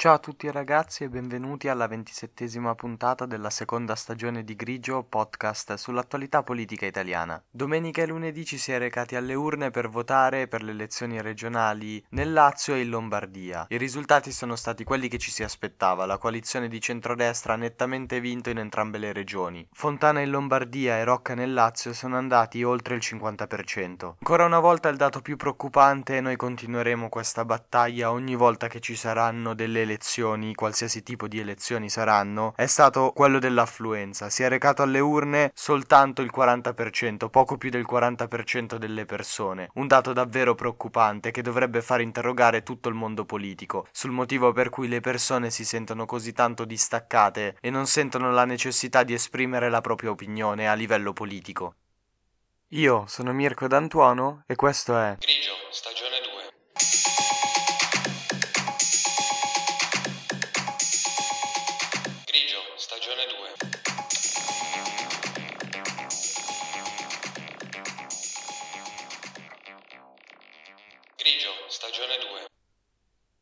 Ciao a tutti ragazzi e benvenuti alla ventisettesima puntata della seconda stagione di Grigio, podcast sull'attualità politica italiana. Domenica e lunedì ci si è recati alle urne per votare per le elezioni regionali nel Lazio e in Lombardia. I risultati sono stati quelli che ci si aspettava, la coalizione di centrodestra ha nettamente vinto in entrambe le regioni. Fontana in Lombardia e Rocca nel Lazio sono andati oltre il 50%. Ancora una volta il dato più preoccupante e noi continueremo questa battaglia ogni volta che ci saranno delle elezioni, qualsiasi tipo di elezioni saranno, è stato quello dell'affluenza. Si è recato alle urne soltanto il 40%, poco più del 40% delle persone. Un dato davvero preoccupante che dovrebbe far interrogare tutto il mondo politico sul motivo per cui le persone si sentono così tanto distaccate e non sentono la necessità di esprimere la propria opinione a livello politico. Io sono Mirko D'Antuono e questo è Grigio, stagione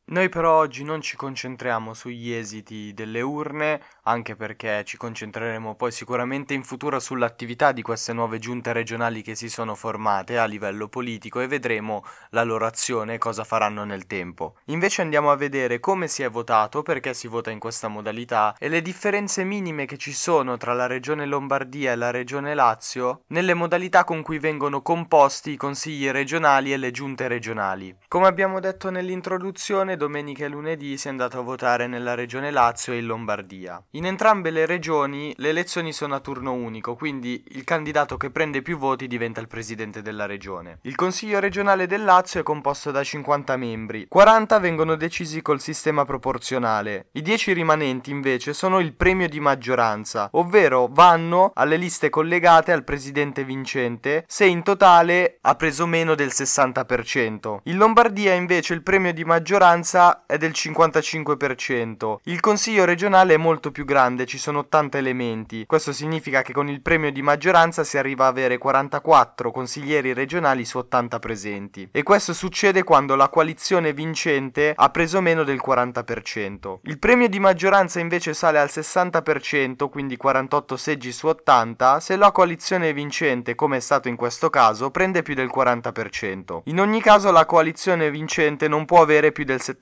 Noi però oggi non ci concentriamo sugli esiti delle urne, anche perché ci concentreremo poi sicuramente in futuro sull'attività di queste nuove giunte regionali che si sono formate a livello politico e vedremo la loro azione e cosa faranno nel tempo. Invece andiamo a vedere come si è votato, perché si vota in questa modalità e le differenze minime che ci sono tra la regione Lombardia e la regione Lazio nelle modalità con cui vengono composti i consigli regionali e le giunte regionali. Come abbiamo detto nell'introduzione, domenica e lunedì si è andato a votare nella regione Lazio e in Lombardia. In entrambe le regioni le elezioni sono a turno unico, quindi il candidato che prende più voti diventa il presidente della regione. Il consiglio regionale del Lazio è composto da 50 membri, 40 vengono decisi col sistema proporzionale, i 10 rimanenti invece sono il premio di maggioranza, ovvero vanno alle liste collegate al presidente vincente se in totale ha preso meno del 60%. In Lombardia invece il premio di maggioranza è del 55%. Il consiglio regionale è molto più grande, ci sono 80 elementi. Questo significa che con il premio di maggioranza si arriva a avere 44 consiglieri regionali su 80 presenti. E questo succede quando la coalizione vincente ha preso meno del 40%. Il premio di maggioranza invece sale al 60%, quindi 48 seggi su 80, se la coalizione vincente, come è stato in questo caso, prende più del 40%. In ogni caso la coalizione vincente non può avere più del 70%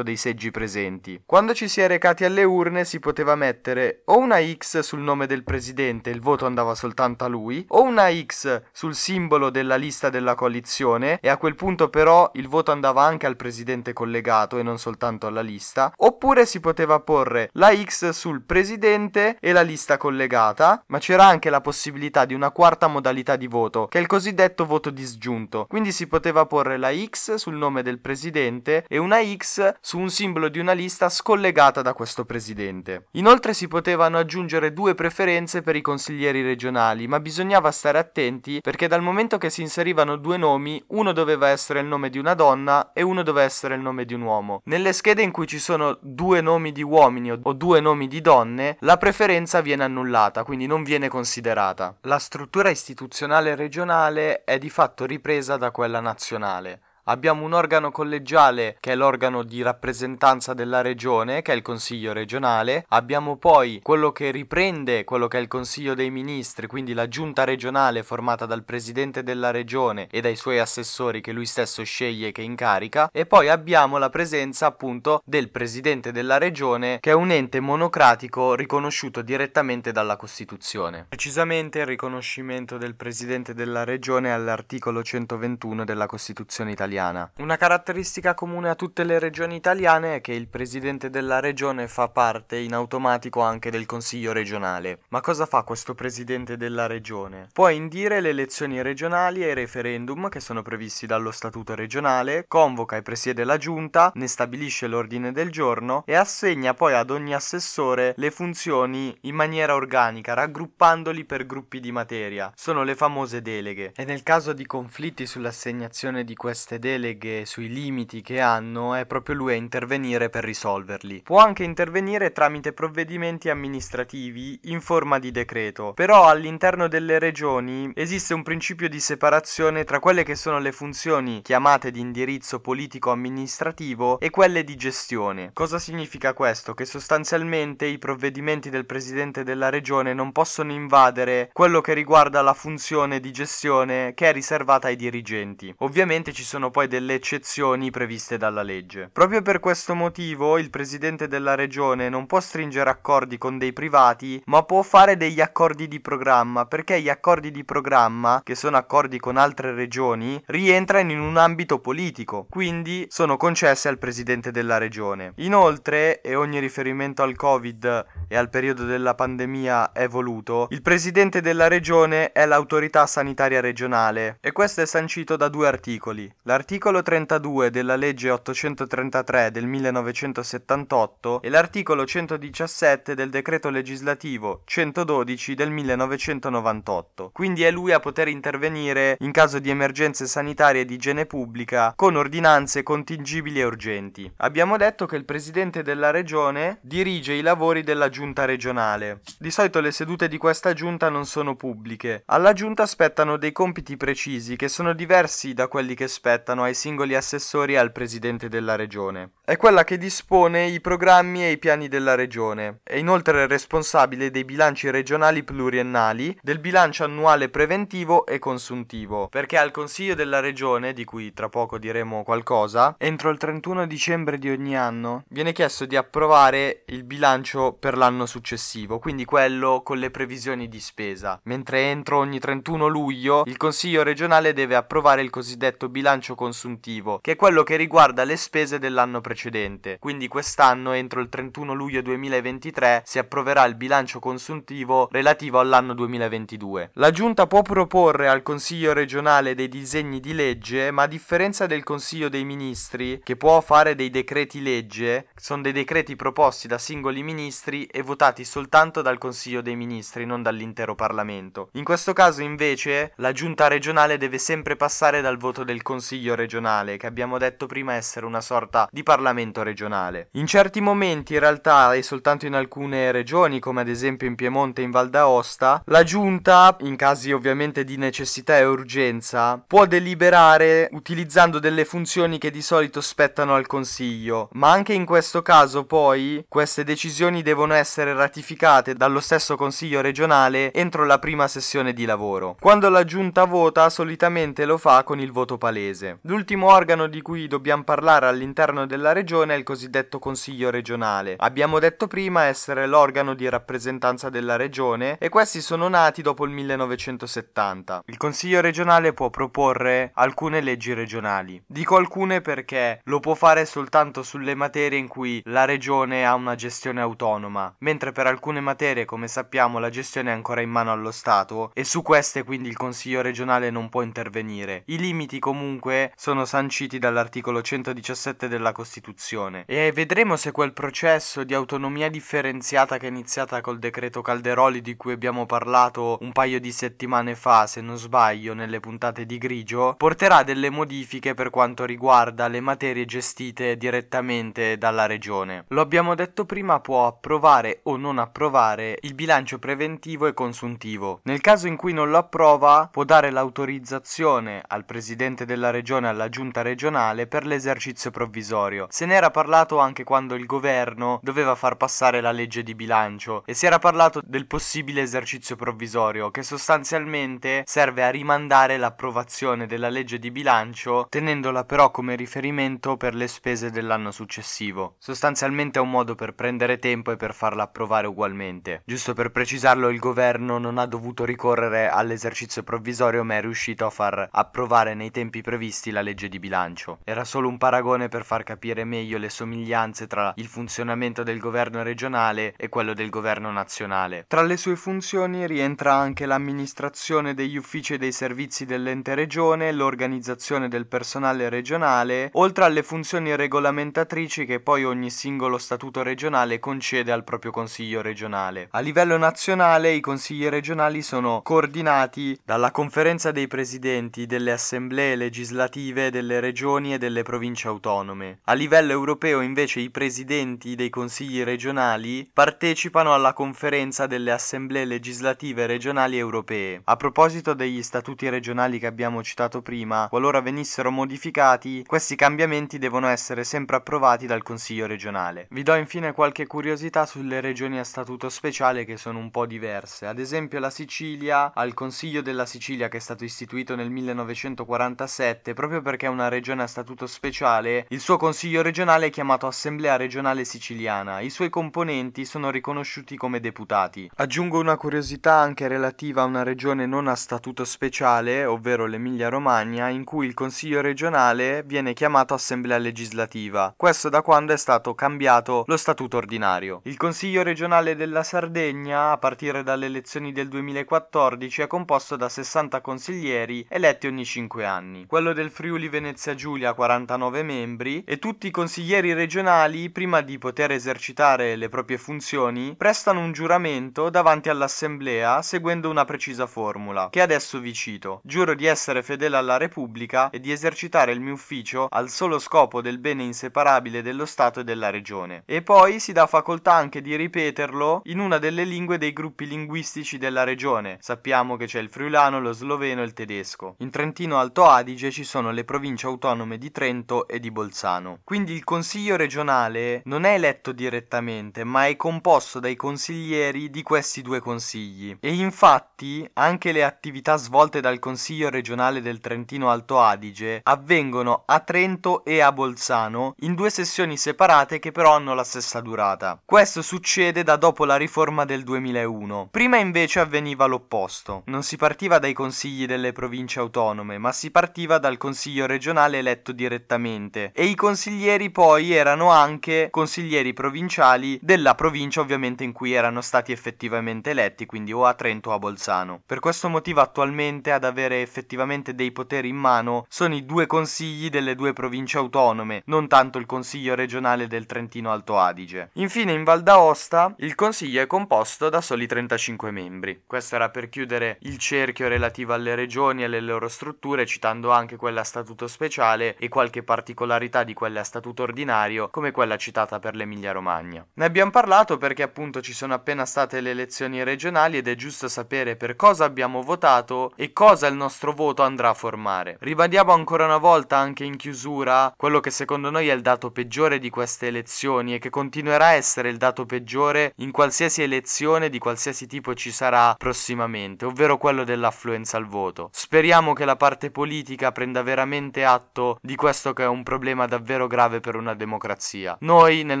dei seggi presenti. Quando ci si è recati alle urne si poteva mettere o una X sul nome del presidente, il voto andava soltanto a lui, o una X sul simbolo della lista della coalizione e a quel punto però il voto andava anche al presidente collegato e non soltanto alla lista, oppure si poteva porre la X sul presidente e la lista collegata, ma c'era anche la possibilità di una quarta modalità di voto, che è il cosiddetto voto disgiunto. Quindi si poteva porre la X sul nome del presidente e una X su un simbolo di una lista scollegata da questo presidente. Inoltre si potevano aggiungere due preferenze per i consiglieri regionali, ma bisognava stare attenti perché dal momento che si inserivano due nomi, uno doveva essere il nome di una donna e uno doveva essere il nome di un uomo. Nelle schede in cui ci sono due nomi di uomini o due nomi di donne, la preferenza viene annullata, quindi non viene considerata. La struttura istituzionale regionale è di fatto ripresa da quella nazionale. Abbiamo un organo collegiale che è l'organo di rappresentanza della regione, che è il Consiglio regionale. Abbiamo poi quello che riprende quello che è il Consiglio dei Ministri, quindi la giunta regionale formata dal presidente della regione e dai suoi assessori che lui stesso sceglie e che incarica. E poi abbiamo la presenza appunto del presidente della regione, che è un ente monocratico riconosciuto direttamente dalla Costituzione. Precisamente il riconoscimento del presidente della regione all'articolo 121 della Costituzione italiana italiana. Una caratteristica comune a tutte le regioni italiane è che il presidente della regione fa parte in automatico anche del consiglio regionale. Ma cosa fa questo presidente della regione? Può indire le elezioni regionali e i referendum che sono previsti dallo statuto regionale, convoca e presiede la giunta, ne stabilisce l'ordine del giorno e assegna poi ad ogni assessore le funzioni in maniera organica, raggruppandoli per gruppi di materia. Sono le famose deleghe. E nel caso di conflitti sull'assegnazione di queste deleghe sui limiti che hanno, è proprio lui a intervenire per risolverli. Può anche intervenire tramite provvedimenti amministrativi in forma di decreto, però all'interno delle regioni esiste un principio di separazione tra quelle che sono le funzioni chiamate di indirizzo politico-amministrativo e quelle di gestione. Cosa significa questo? Che sostanzialmente i provvedimenti del presidente della regione non possono invadere quello che riguarda la funzione di gestione che è riservata ai dirigenti. Ovviamente ci sono poi delle eccezioni previste dalla legge. Proprio per questo motivo il presidente della regione non può stringere accordi con dei privati, ma può fare degli accordi di programma, perché gli accordi di programma, che sono accordi con altre regioni, rientrano in un ambito politico, quindi sono concessi al presidente della regione. Inoltre, e ogni riferimento al Covid e al periodo della pandemia è voluto, il presidente della regione è l'autorità sanitaria regionale e questo è sancito da due articoli. L'articolo 32 della legge 833 del 1978 e l'articolo 117 del decreto legislativo 112 del 1998. Quindi è lui a poter intervenire in caso di emergenze sanitarie e di igiene pubblica con ordinanze contingibili e urgenti. Abbiamo detto che il presidente della regione dirige i lavori della giunta regionale. Di solito le sedute di questa giunta non sono pubbliche. Alla giunta spettano dei compiti precisi che sono diversi da quelli che spettano ai singoli assessori e al presidente della regione. È quella che dispone i programmi e i piani della regione. È inoltre responsabile dei bilanci regionali pluriennali, del bilancio annuale preventivo e consuntivo, perché al Consiglio della regione, di cui tra poco diremo qualcosa, entro il 31 dicembre di ogni anno viene chiesto di approvare il bilancio per l'anno successivo, quindi quello con le previsioni di spesa, mentre entro ogni 31 luglio il Consiglio regionale deve approvare il cosiddetto bilancio consuntivo, che è quello che riguarda le spese dell'anno precedente. Quindi quest'anno entro il 31 luglio 2023 si approverà il bilancio consuntivo relativo all'anno 2022. La Giunta può proporre al Consiglio regionale dei disegni di legge, ma a differenza del Consiglio dei Ministri, che può fare dei decreti legge, sono dei decreti proposti da singoli ministri e votati soltanto dal Consiglio dei Ministri, non dall'intero Parlamento. In questo caso invece la Giunta regionale deve sempre passare dal voto del Consiglio regionale, che abbiamo detto prima essere una sorta di Parlamento regionale. In certi momenti, in realtà, e soltanto in alcune regioni, come ad esempio in Piemonte e in Val d'Aosta, la Giunta, in casi ovviamente di necessità e urgenza, può deliberare utilizzando delle funzioni che di solito spettano al Consiglio, ma anche in questo caso poi queste decisioni devono essere ratificate dallo stesso Consiglio regionale entro la prima sessione di lavoro. Quando la Giunta vota, solitamente lo fa con il voto palese. L'ultimo organo di cui dobbiamo parlare all'interno della regione è il cosiddetto Consiglio regionale. Abbiamo detto prima essere l'organo di rappresentanza della regione e questi sono nati dopo il 1970. Il Consiglio regionale può proporre alcune leggi regionali. Dico alcune perché lo può fare soltanto sulle materie in cui la regione ha una gestione autonoma, mentre per alcune materie, come sappiamo, la gestione è ancora in mano allo Stato e su queste quindi il Consiglio regionale non può intervenire. I limiti comunque sono sanciti dall'articolo 117 della Costituzione e vedremo se quel processo di autonomia differenziata che è iniziata col decreto Calderoli di cui abbiamo parlato un paio di settimane fa, se non sbaglio, nelle puntate di Grigio, porterà delle modifiche per quanto riguarda le materie gestite direttamente dalla regione. Lo abbiamo detto prima, può approvare o non approvare il bilancio preventivo e consuntivo. Nel caso in cui non lo approva, può dare l'autorizzazione al presidente della regione e alla giunta regionale per l'esercizio provvisorio. Se ne era parlato anche quando il governo doveva far passare la legge di bilancio e si era parlato del possibile esercizio provvisorio che sostanzialmente serve a rimandare l'approvazione della legge di bilancio tenendola però come riferimento per le spese dell'anno successivo. Sostanzialmente è un modo per prendere tempo e per farla approvare ugualmente. Giusto per precisarlo, il governo non ha dovuto ricorrere all'esercizio provvisorio ma è riuscito a far approvare nei tempi previsti la legge di bilancio. Era solo un paragone per far capire meglio le somiglianze tra il funzionamento del governo regionale e quello del governo nazionale. Tra le sue funzioni rientra anche l'amministrazione degli uffici e dei servizi dell'ente regione, l'organizzazione del personale regionale, oltre alle funzioni regolamentatrici che poi ogni singolo statuto regionale concede al proprio consiglio regionale. A livello nazionale i consigli regionali sono coordinati dalla conferenza dei presidenti delle assemblee legislative delle regioni e delle province autonome. A livello europeo invece i presidenti dei consigli regionali partecipano alla conferenza delle assemblee legislative regionali europee. A proposito degli statuti regionali che abbiamo citato prima, qualora venissero modificati, questi cambiamenti devono essere sempre approvati dal Consiglio regionale. Vi do infine qualche curiosità sulle regioni a statuto speciale che sono un po' diverse. Ad esempio la Sicilia ha il Consiglio della Sicilia che è stato istituito nel 1947 proprio perché è una regione a statuto speciale. Il suo Consiglio regionale è chiamato Assemblea regionale siciliana. I suoi componenti sono riconosciuti come deputati. Aggiungo una curiosità anche relativa a una regione non a statuto speciale, ovvero l'Emilia Romagna, in cui il Consiglio regionale viene chiamato Assemblea legislativa. Questo da quando è stato cambiato lo statuto ordinario. Il Consiglio regionale della Sardegna, a partire dalle elezioni del 2014, è composto da 60 consiglieri eletti ogni 5 anni. Quello del Friuli Venezia Giulia ha 49 membri e tutti i consiglieri regionali, prima di poter esercitare le proprie funzioni, prestano un giuramento davanti all'Assemblea seguendo una precisa formula, che adesso vi cito. Giuro di essere fedele alla Repubblica e di esercitare il mio ufficio al solo scopo del bene inseparabile dello Stato e della Regione. E poi si dà facoltà anche di ripeterlo in una delle lingue dei gruppi linguistici della Regione. Sappiamo che c'è il friulano, lo sloveno e il tedesco. In Trentino Alto Adige ci sono le province autonome di Trento e di Bolzano. Quindi il Consiglio regionale non è eletto direttamente, ma è composto dai consiglieri di questi due consigli. E infatti anche le attività svolte dal Consiglio regionale del Trentino Alto Adige avvengono a Trento e a Bolzano in due sessioni separate che però hanno la stessa durata. Questo succede da dopo la riforma del 2001. Prima invece avveniva l'opposto. Non si partiva dai consigli delle province autonome, ma si partiva dal consiglio regionale eletto direttamente e i consiglieri poi erano anche consiglieri provinciali della provincia ovviamente in cui erano stati effettivamente eletti, quindi o a Trento o a Bolzano. Per questo motivo attualmente ad avere effettivamente dei poteri in mano sono i due consigli delle due province autonome, non tanto il consiglio regionale del Trentino Alto Adige. Infine in Val d'Aosta il consiglio è composto da soli 35 membri. Questo era per chiudere il cerchio relativo alle regioni e alle loro strutture, citando anche quella a statuto speciale e qualche particolarità di quelle a statuto ordinario, come quella citata per l'Emilia Romagna. Ne abbiamo parlato perché appunto ci sono appena state le elezioni regionali ed è giusto sapere per cosa abbiamo votato e cosa il nostro voto andrà a formare. Ribadiamo ancora una volta anche in chiusura quello che secondo noi è il dato peggiore di queste elezioni e che continuerà a essere il dato peggiore in qualsiasi elezione di qualsiasi tipo ci sarà prossimamente, ovvero quello dell'affluenza al voto. Speriamo che la parte politica prenda veramente atto di questo che è un problema davvero grave per una democrazia. Noi nel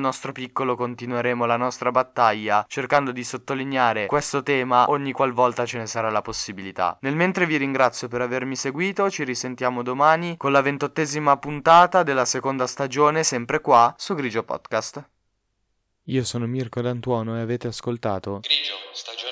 nostro piccolo continueremo la nostra battaglia cercando di sottolineare questo tema ogni qualvolta ce ne sarà la possibilità. Nel mentre vi ringrazio per avermi seguito, ci risentiamo domani con la ventottesima puntata della seconda stagione sempre qua su Grigio Podcast. Io sono Mirko D'Antuono e avete ascoltato Grigio, stagione